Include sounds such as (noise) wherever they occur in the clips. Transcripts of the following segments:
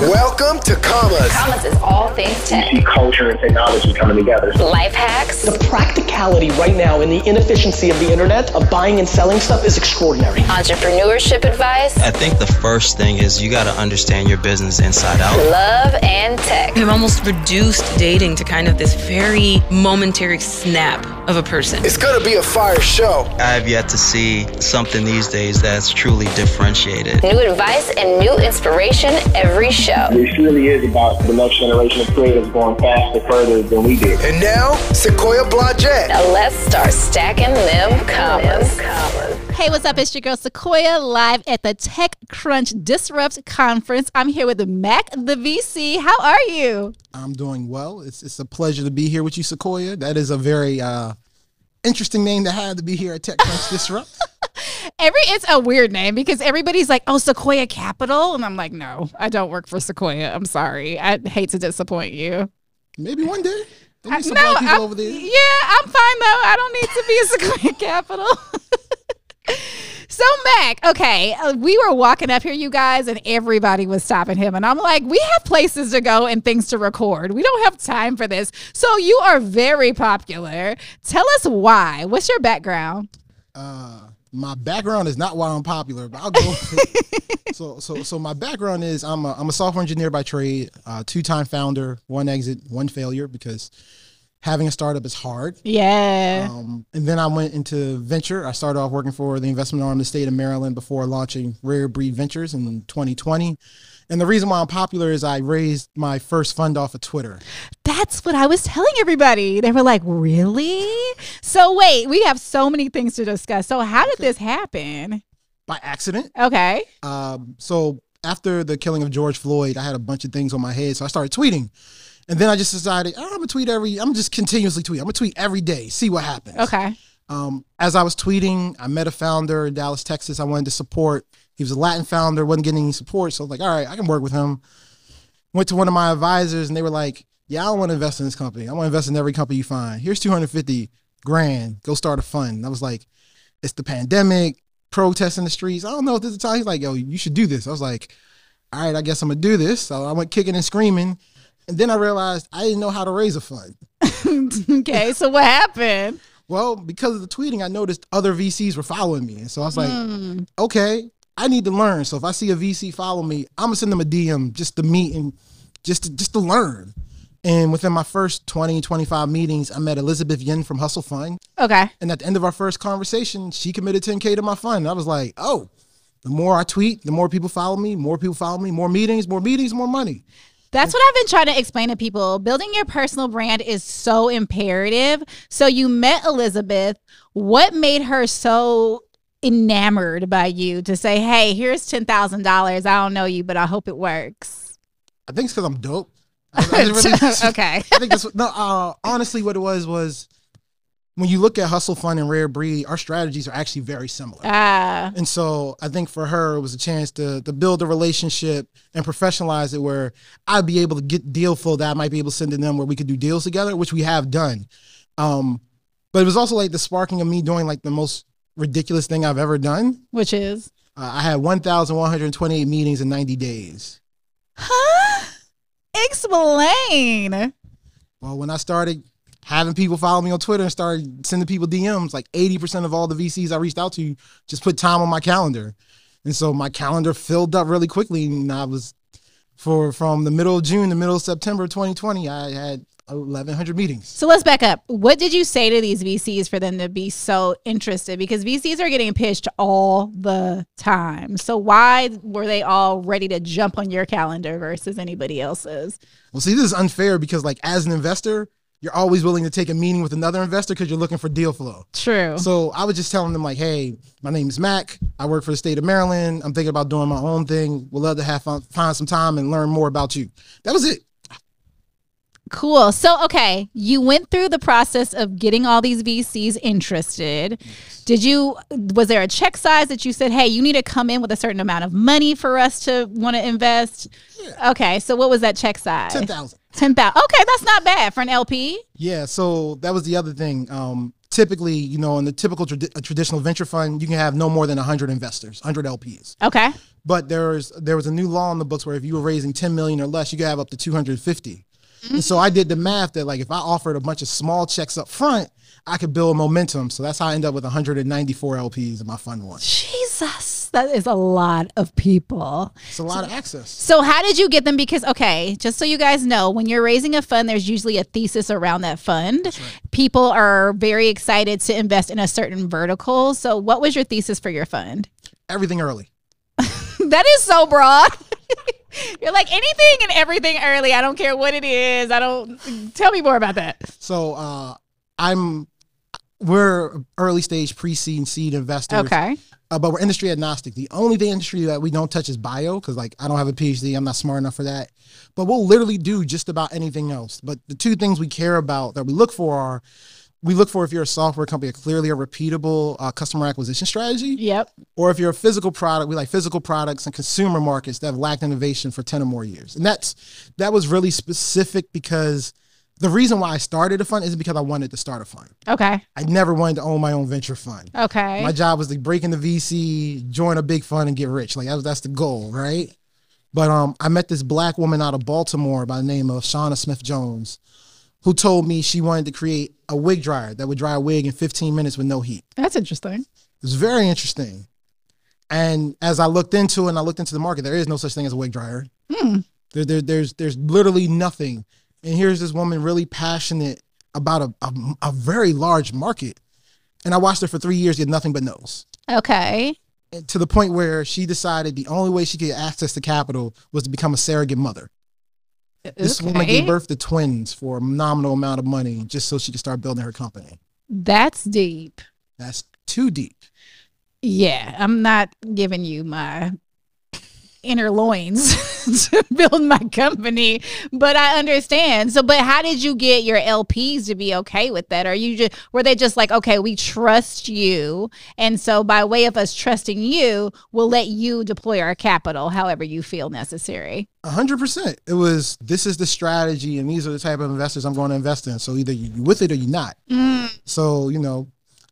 Welcome to Commas. Commas is all things tech. You see culture and technology coming together. Life hacks. The practicality right now and the inefficiency of the internet of buying and selling stuff is extraordinary. Entrepreneurship advice. I think the first thing is you got to understand your business inside out. Love and tech. I've almost reduced dating to kind of this very momentary snap of a person. It's gonna be a fire show. I have yet to see something these days that's truly differentiated. New advice and new inspiration every show. This really is about the next generation of creators going faster, further than we did. And now, Sequoia Blodgett. Now let's start stacking them commas. Hey, what's up? It's your girl Sequoia live at the TechCrunch Disrupt Conference. I'm here with Mac, the VC. How are you? I'm doing well. It's it's a pleasure to be here with you, Sequoia. That is a very uh, interesting name to have to be here at TechCrunch Disrupt. Every it's a weird name because everybody's like, "Oh, Sequoia Capital," and I'm like, "No, I don't work for Sequoia. I'm sorry. I hate to disappoint you." Maybe one day. I- no, I'm- over there. Yeah, I'm fine though. I don't need to be a (laughs) Sequoia Capital. (laughs) so Mac, okay, uh, we were walking up here, you guys, and everybody was stopping him, and I'm like, we have places to go and things to record. We don't have time for this. So you are very popular. Tell us why. What's your background? Uh, my background is not why I'm popular, but I'll go. (laughs) so so so my background is I'm a I'm a software engineer by trade, uh, two time founder, one exit, one failure because having a startup is hard. Yeah. Um, and then I went into venture. I started off working for the investment arm of the state of Maryland before launching Rare Breed Ventures in 2020. And the reason why I'm popular is I raised my first fund off of Twitter. That's what I was telling everybody. They were like, really? So, wait, we have so many things to discuss. So, how did this happen? by accident. Okay. Um, so after the killing of George Floyd, I had a bunch of things on my head, so I started tweeting. And then I just decided oh, I'm gonna tweet every. I'm just continuously tweet. I'm gonna tweet every day, see what happens. Okay. Um, as I was tweeting, I met a founder in Dallas, Texas. I wanted to support. He was a Latin founder, wasn't getting any support, so I was like, all right, I can work with him. Went to one of my advisors, and they were like, "Yeah, I don't want to invest in this company. I want to invest in every company you find. Here's 250 grand. Go start a fund." And I was like, "It's the pandemic, protests in the streets. I don't know if this is the time." He's like, "Yo, you should do this." I was like, "All right, I guess I'm gonna do this." So I went kicking and screaming, and then I realized I didn't know how to raise a fund. (laughs) okay. So, what happened? Well, because of the tweeting, I noticed other VCs were following me. And so I was like, Hmm. okay, I need to learn. So if I see a VC follow me, I'm gonna send them a DM just to meet and just to, just to learn. And within my first 20, 25 meetings, I met Elizabeth Yin from Hustle Fund. Okay. And at the end of our first conversation, she committed 10K to my fund. And I was like, oh, the more I tweet, the more people follow me, more people follow me, more meetings, more meetings, more money. That's what I've been trying to explain to people. Building your personal brand is so imperative. So, you met Elizabeth. What made her so enamored by you to say, hey, here's $10,000. I don't know you, but I hope it works? I think it's because I'm dope. (laughs) I, I really- (laughs) (laughs) okay. I think that's what, no. Uh, honestly, what it was was when you look at Hustle Fund and Rare Breed, our strategies are actually very similar. Ah, And so I think for her, it was a chance to to build a relationship and professionalize it where I'd be able to get deal flow that I might be able to send to them where we could do deals together, which we have done. Um, but it was also like the sparking of me doing like the most ridiculous thing I've ever done. which is? Uh, I had 1,128 meetings in 90 days. Huh? Explain. Well, when I started having people follow me on Twitter and start sending people DMs, like 80% of all the VCs I reached out to just put time on my calendar. And so my calendar filled up really quickly. And I was, for from the middle of June to middle of September 2020, I had 1,100 meetings. So let's back up. What did you say to these VCs for them to be so interested? Because VCs are getting pitched all the time. So why were they all ready to jump on your calendar versus anybody else's? Well, see, this is unfair because, like, as an investor, you're always willing to take a meeting with another investor because you're looking for deal flow. True. So I was just telling them like, "Hey, my name is Mac. I work for the state of Maryland. I'm thinking about doing my own thing. Would love to have fun, find some time and learn more about you." That was it. Cool. So, okay, you went through the process of getting all these VCs interested. Did you, was there a check size that you said, hey, you need to come in with a certain amount of money for us to want to invest? Yeah. Okay, so what was that check size? Ten thousand. 10,000. Okay, that's not bad for an LP. Yeah. So that was the other thing. Um, typically, you know, in the typical tradi- a traditional venture fund, you can have no more than hundred investors, hundred LPs. Okay. But there's there was a new law in the books where if you were raising 10 million or less, you could have up to 250. And so I did the math that like if I offered a bunch of small checks up front, I could build momentum. So that's how I end up with 194 LPs in my fund one. Jesus, that is a lot of people. It's a lot of access. So how did you get them? Because okay, just so you guys know, when you're raising a fund, there's usually a thesis around that fund. People are very excited to invest in a certain vertical. So what was your thesis for your fund? Everything early. (laughs) that is so broad. You're like anything and everything early. I don't care what it is. I don't tell me more about that. So uh I'm we're early stage pre-seed seed investors. Okay. Uh, but we're industry agnostic. The only thing industry that we don't touch is bio because like I don't have a PhD. I'm not smart enough for that. But we'll literally do just about anything else. But the two things we care about that we look for are we look for if you're a software company, a clearly a repeatable uh, customer acquisition strategy, Yep. or if you're a physical product, we like physical products and consumer markets that have lacked innovation for 10 or more years. And that's that was really specific because the reason why I started a fund isn't because I wanted to start a fund. Okay. I never wanted to own my own venture fund. Okay. My job was to break into VC, join a big fund, and get rich. Like that was, that's the goal, right? But um, I met this black woman out of Baltimore by the name of Shauna Smith Jones, who told me she wanted to create a wig dryer that would dry a wig in 15 minutes with no heat. That's interesting. It was very interesting. And as I looked into it and I looked into the market, there is no such thing as a wig dryer. Hmm. There, there, there's there's literally nothing. And here's this woman really passionate about a, a, a very large market. And I watched her for three years get nothing but no's. Okay. And to the point where she decided the only way she could get access to capital was to become a surrogate mother. This woman gave birth to twins for a nominal amount of money just so she could start building her company. That's deep. That's too deep. Yeah, I'm not giving you my inner loins (laughs) to build my company, but I understand. So, but how did you get your LPs to be okay with that? Are you just were they just like, okay, we trust you, and so by way of us trusting you, we'll let you deploy our capital however you feel necessary. A hundred percent. It was this is the strategy, and these are the type of investors I'm going to invest in. So either you you with it or you're not. Mm. So you know,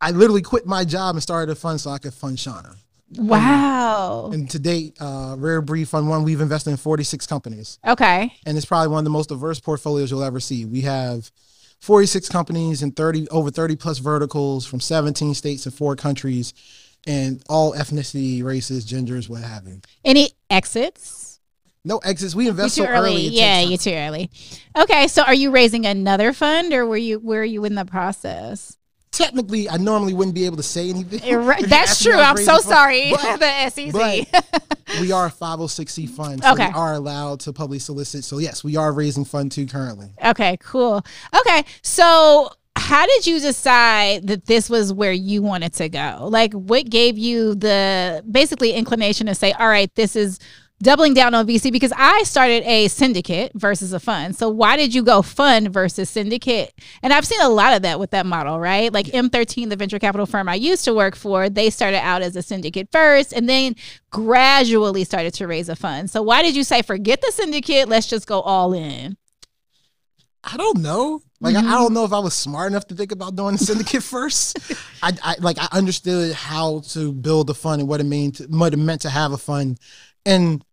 I literally quit my job and started a fund so I could fund Shauna. Wow. And to date, uh, Rare Breed Fund One, we've invested in 46 companies, Okay. and it's probably one of the most diverse portfolios you'll ever see. We have 46 companies and 30 over 30 plus verticals from 17 states and four countries, and all ethnicity, races, genders, what have you. Any exits? No exits. We invest too so early. early. yeah, time. you too early. Okay, so are you raising another fund, or were you where are you in the process? Technically I normally wouldn't be able to say anything. Right. (laughs) That's true. I'm so sorry. (laughs) funds. the SEC. But (laughs) we are a 506c fund, so Okay. we are allowed to publicly solicit. So yes, we are raising fund two currently. okay, cool. Okay, so how did you decide that this was where you wanted to go? Like, what gave you the basically inclination to say, "All right, this is." Doubling down on VC because I started a syndicate versus a fund. So why did you go fund versus syndicate? And I've seen a lot of that with that model, right? Like M13, the venture capital firm I used to work for, they started out as a syndicate first and then gradually started to raise a fund. So why did you say forget the syndicate, let's just go all in? I don't know. Like I, I don't mm-hmm. know if I was smart enough to think about doing the syndicate (laughs) first. I, I like I understood how to build a fund and what it mean to, what it meant to have a fund, and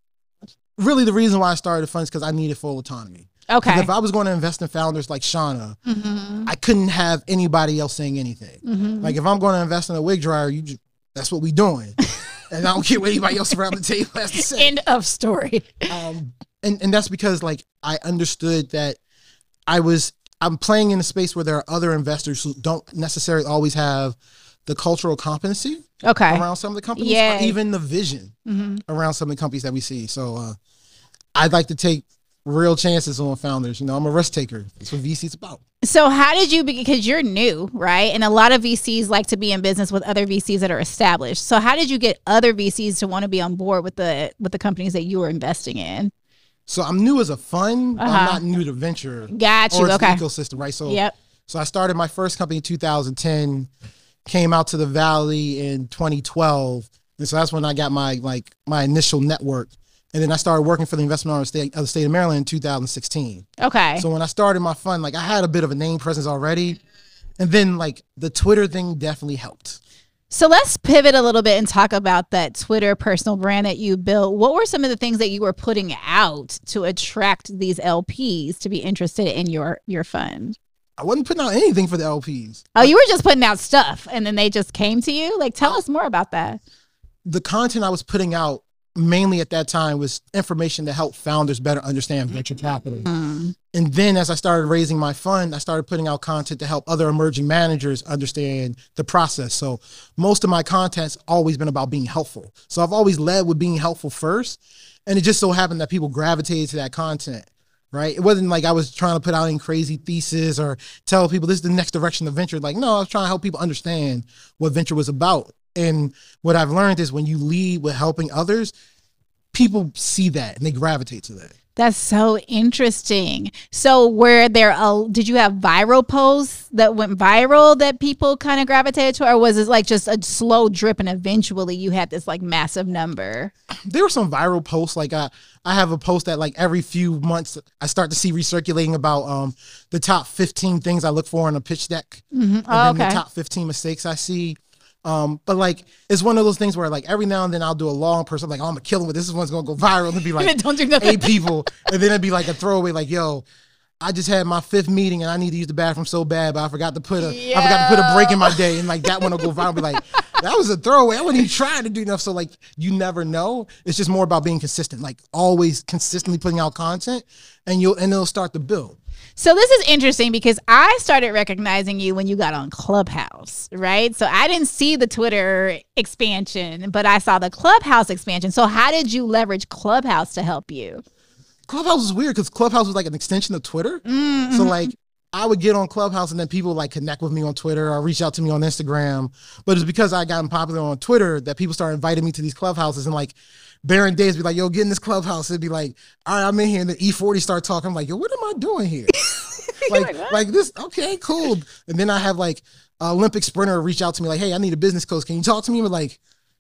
really the reason why I started a fund is because I needed full autonomy. Okay. If I was going to invest in founders like Shauna, Mm-hmm. I couldn't have anybody else saying anything. Like if I'm going to invest in a wig dryer, you just, that's what we doing, (laughs) and I don't care what anybody else around the table has to say. End of story. um, and and that's because like I understood that I was I'm playing in a space where there are other investors who don't necessarily always have the cultural competency Okay. around some of the companies, Yeah. even the vision Mm-hmm. around some of the companies that we see. So uh, I'd like to take real chances on founders. You know, I'm a risk taker. That's what VC's about. So how did you because you're new, right? And a lot of VCs like to be in business with other VCs that are established. So how did you get other VCs to want to be on board with the with the companies that you were investing in? So I'm new as a fund. Uh-huh. I'm not new to venture. Got you. Or Okay. ecosystem, right? So Yep. So I started my first company in 2010, came out to the valley in 2012, and so that's when I got my like my initial network. And then I started working for the investment arm of the state, of the state of Maryland in 2016. Okay. So when I started my fund, like I had a bit of a name presence already, and then like the Twitter thing definitely helped. So let's pivot a little bit and talk about that Twitter personal brand that you built. What were some of the things that you were putting out to attract these LPs to be interested in your your fund? I wasn't putting out anything for the LPs. Oh, you were just putting out stuff and then they just came to you? Like tell us more about that. The content I was putting out mainly at that time was information to help founders better understand venture capital. Mm. And then as I started raising my fund, I started putting out content to help other emerging managers understand the process. So most of my content's always been about being helpful. So I've always led with being helpful first. And it just so happened that people gravitated to that content. Right. It wasn't like I was trying to put out any crazy thesis or tell people this is the next direction of venture. Like, no, I was trying to help people understand what venture was about. And what I've learned is when you lead with helping others, people see that and they gravitate to that. That's so interesting. So, were there a did you have viral posts that went viral that people kind of gravitated to, or was it like just a slow drip and eventually you had this like massive number? There were some viral posts. Like I, I have a post that like every few months I start to see recirculating about um the top fifteen things I look for in a pitch deck, and Oh, then the top fifteen mistakes I see. Um, but like it's one of those things where like every now and then I'll do a long person like oh, I'm gonna kill him with this one's gonna go viral and be (laughs) like Don't do nothing. eight people, and then it'd be like a throwaway like yo. I just had my fifth meeting and I need to use the bathroom so bad, but I forgot to put a I forgot to put a break in my day, and like that one will go viral. Be like, that was a throwaway. I wasn't even trying to do enough. So like, you never know. It's just more about being consistent, like always consistently putting out content, and you'll and it'll start to build. So this is interesting because I started recognizing you when you got on Clubhouse, right? So I didn't see the Twitter expansion, but I saw the Clubhouse expansion. So how did you leverage Clubhouse to help you? Clubhouse was weird because Clubhouse was like an extension of Twitter. Mm-hmm. So like I would get on Clubhouse and then people would, like connect with me on Twitter or reach out to me on Instagram. But it's because I gotten popular on Twitter that people started inviting me to these clubhouses and like Baron Davis be like, yo, get in this clubhouse. It'd be like, all right, I'm in here. And the E40 start talking. I'm like, yo, what am I doing here? (laughs) like, like this, okay, cool. And then I have like Olympic sprinter reach out to me like, hey, I need a business coach. Can you talk to me? I'm like,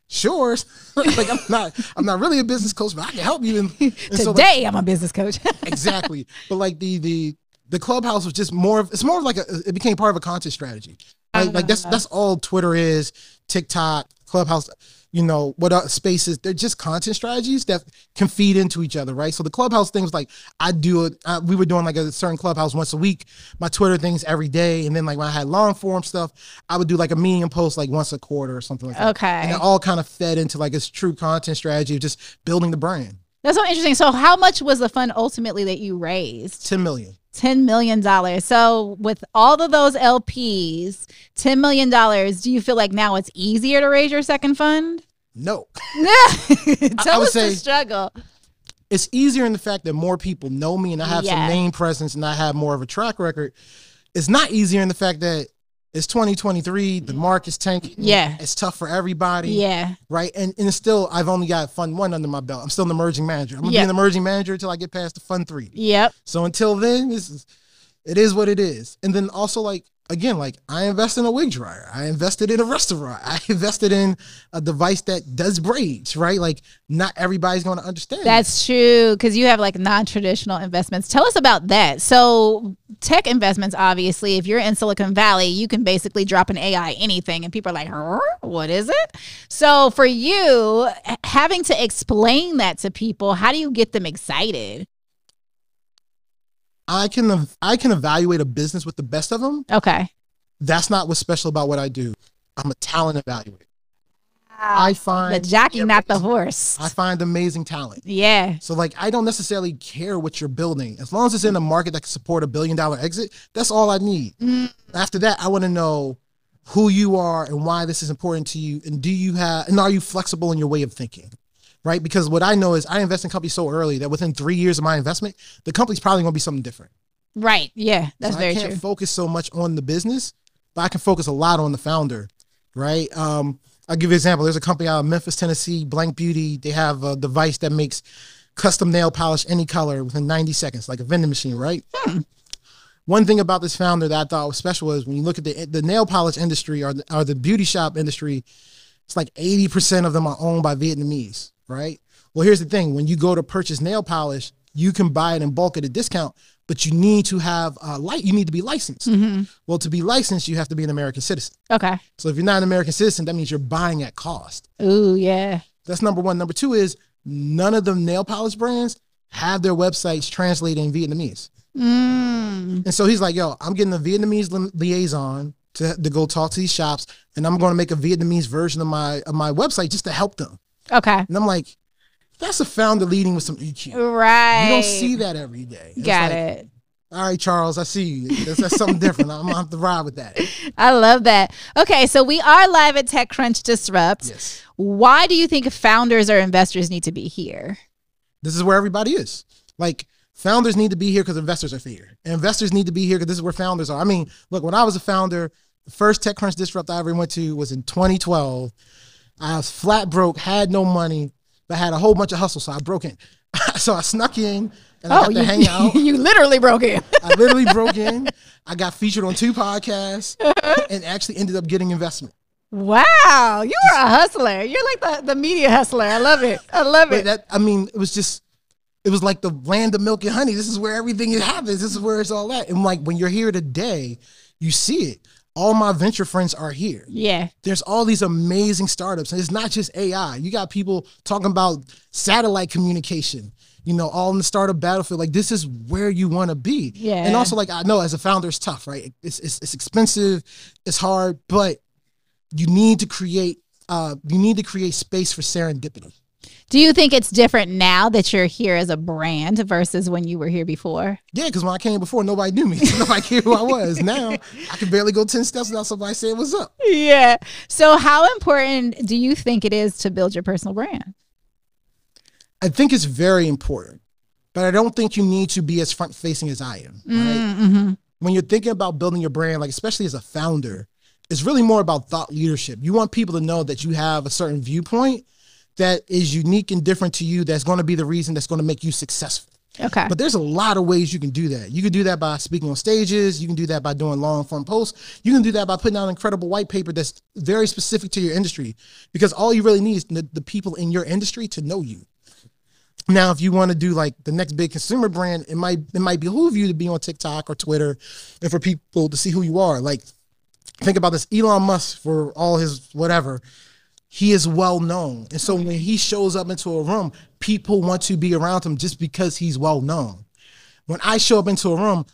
sure. (laughs) like I'm not, I'm not really a business coach, but I can help you. And, and so, like, Today I'm a business coach. (laughs) exactly. But like the the the clubhouse was just more of it's more of like a it became part of a content strategy. Like, like that's that's all Twitter is, TikTok, Clubhouse, you know, what are spaces, they're just content strategies that can feed into each other, right? So the clubhouse thing was like I do it uh, we were doing like a certain clubhouse once a week, my Twitter things every day, and then like when I had long form stuff, I would do like a medium post like once a quarter or something like that. Okay. And it all kind of fed into like this true content strategy of just building the brand. That's so interesting. So how much was the fund ultimately that you raised? 10 million. $10 million. So with all of those LPs, $10 million, do you feel like now it's easier to raise your second fund? No. (laughs) Tell would us the struggle. it's easier in the fact that more people know me and I have Yeah. some name presence and I have more of a track record. It's not easier in the fact that it's 2023, the market's tanking. Yeah. It's tough for everybody. Yeah. Right. And and still I've only got fund one under my belt. I'm still an emerging manager. I'm gonna Yeah. be an emerging manager until I get past the fund three. Yep. So until then, this is it is what it is. And then also like again, like I invest in a wig dryer. I invested in a restaurant. (laughs) I invested in a device that does braids, right? Like not everybody's gonna understand. That's true because you have like non-traditional investments. Tell us about that. So tech investments, obviously, if you're in Silicon Valley, you can basically drop an AI anything, and people are like, "What is it?" So for you, having to explain that to people, how do you get them excited? I can I can evaluate a business with the best of them. Okay. That's not what's special about what I do. I'm a talent evaluator. I find The jockey, not the horse. I find amazing talent. Yeah. So like I don't necessarily care what you're building. As long as it's in a market that can support a billion dollar exit, that's all I need. Mm. After that, I want to know who you are and why this is important to you and do you have and are you flexible in your way of thinking? Right? Because what I know is I invest in companies so early that within 3 years of my investment, the company's probably going to be something different. Right. Yeah. That's So very true. I can't true. focus so much on the business, but I can focus a lot on the founder, right? Um, I'll give you an example. There's a company out of Memphis, Tennessee, Blank Beauty. They have a device that makes custom nail polish any color within 90 seconds, like a vending machine, right? One thing about this founder that I thought was special is when you look at the the nail polish industry or the, or the beauty shop industry, it's like 80% of them are owned by Vietnamese, right? Well, here's the thing when you go to purchase nail polish, you can buy it in bulk at a discount, but you need to have a light. You need to be licensed. Mm-hmm. Well, to be licensed, you have to be an American citizen. Okay. So if you're not an American citizen, that means you're buying at cost. Ooh, yeah. That's number one. Number two is none of the nail polish brands have their websites translated in Vietnamese. Mm. And so he's like, yo, I'm getting a Vietnamese li- liaison to, to go talk to these shops, and I'm going to make a Vietnamese version of my of my website just to help them. Okay. And I'm like, that's a founder leading with some EQ. Right. You don't see that every day. It's Got like, it. All right, Charles, I see you. That's, that's something different. I'm gonna have to ride with that. (laughs) I love that. Okay, so we are live at TechCrunch Disrupt. Yes. Why do you think founders or investors need to be here? This is where everybody is. Like founders need to be here because investors are here. And investors need to be here because this is where founders are. I mean, look, when I was a founder, the first TechCrunch Disrupt I ever went to was in 2012. I was flat broke, had no money, but had a whole bunch of hustle. So I broke in. (laughs) so I snuck in and I oh, got to you, hang (laughs) out. you literally broke in. I literally broke in. I got featured on two podcasts (laughs) and actually ended up getting investment. wow, you are a hustler. You're like the, the media hustler. I love it. I love it. that I mean, it was just it was like the land of milk and honey. This is where everything happens. This is where it's all at. And like when you're here today, you see it. All my venture friends are here. yeah. There's all these amazing startups, and it's not just AI. You got people talking about satellite communication. You know, all in the startup battlefield. Like this is where you want to be. Yeah. And also, like I know as a founder, it's tough, right? It's it's, it's expensive, it's hard, but you need to create. Uh, you need to create space for serendipity. Do you think it's different now that you're here as a brand versus when you were here before? Yeah, because when I came before, nobody knew me. nobody cared who I was. Now I can barely go 10 steps without somebody saying what's up. Yeah. So, how important do you think it is to build your personal brand? I think it's very important, but I don't think you need to be as front facing as I am. Right? Mm-hmm. When you're thinking about building your brand, like especially as a founder, it's really more about thought leadership. You want people to know that you have a certain viewpoint that is unique and different to you that's going to be the reason that's going to make you successful. Okay. But there's a lot of ways you can do that. You can do that by speaking on stages. You can do that by doing long form posts. You can do that by putting out an incredible white paper that's very specific to your industry because all you really need is the, the people in your industry to know you. Now, if you want to do like the next big consumer brand, it might it might behoove you to be on TikTok or Twitter and for people to see who you are. Like think about this Elon Musk for all his whatever he is well known. And so when he shows up into a room, people want to be around him just because he's well known. When I show up into a room,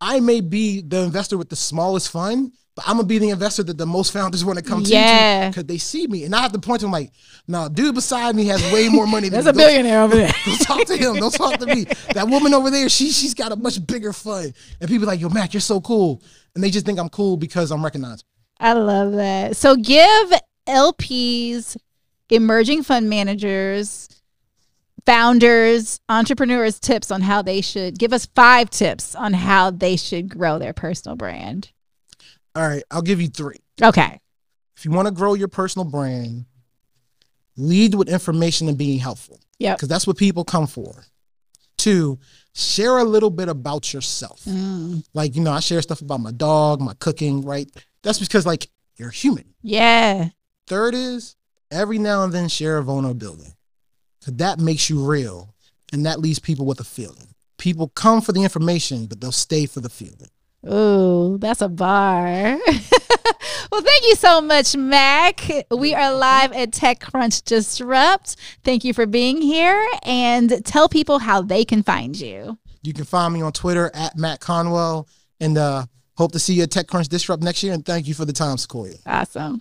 I may be the investor with the smallest fund, but I'm gonna be the investor that the most founders want to come Yeah. to because they see me. And I have to point to him like, no, dude beside me has way more money than There's me. a Don't- billionaire over there. (laughs) Don't talk to him. Don't talk to me. That woman over there, she she's got a much bigger fund. And people are like, yo, Mac, you're so cool. And they just think I'm cool because I'm recognized. I love that. So give LPs, emerging fund managers, founders, entrepreneurs tips on how they should give us five tips on how they should grow their personal brand. All right, I'll give you three. Okay. If you want to grow your personal brand, lead with information and being helpful. Yeah. Because that's what people come for. Two, share a little bit about yourself. Mm. Like, you know, I share stuff about my dog, my cooking, right? That's because, like, you're human. Yeah. Third is every now and then share a vulnerability. Because that makes you real. And that leaves people with a feeling. People come for the information, but they'll stay for the feeling. Ooh, that's a bar. (laughs) well, thank you so much, Mac. We are live at TechCrunch Disrupt. Thank you for being here and tell people how they can find you. You can find me on Twitter at Mac Conwell. And uh, hope to see you at TechCrunch Disrupt next year. And thank you for the time, Sequoia. Awesome.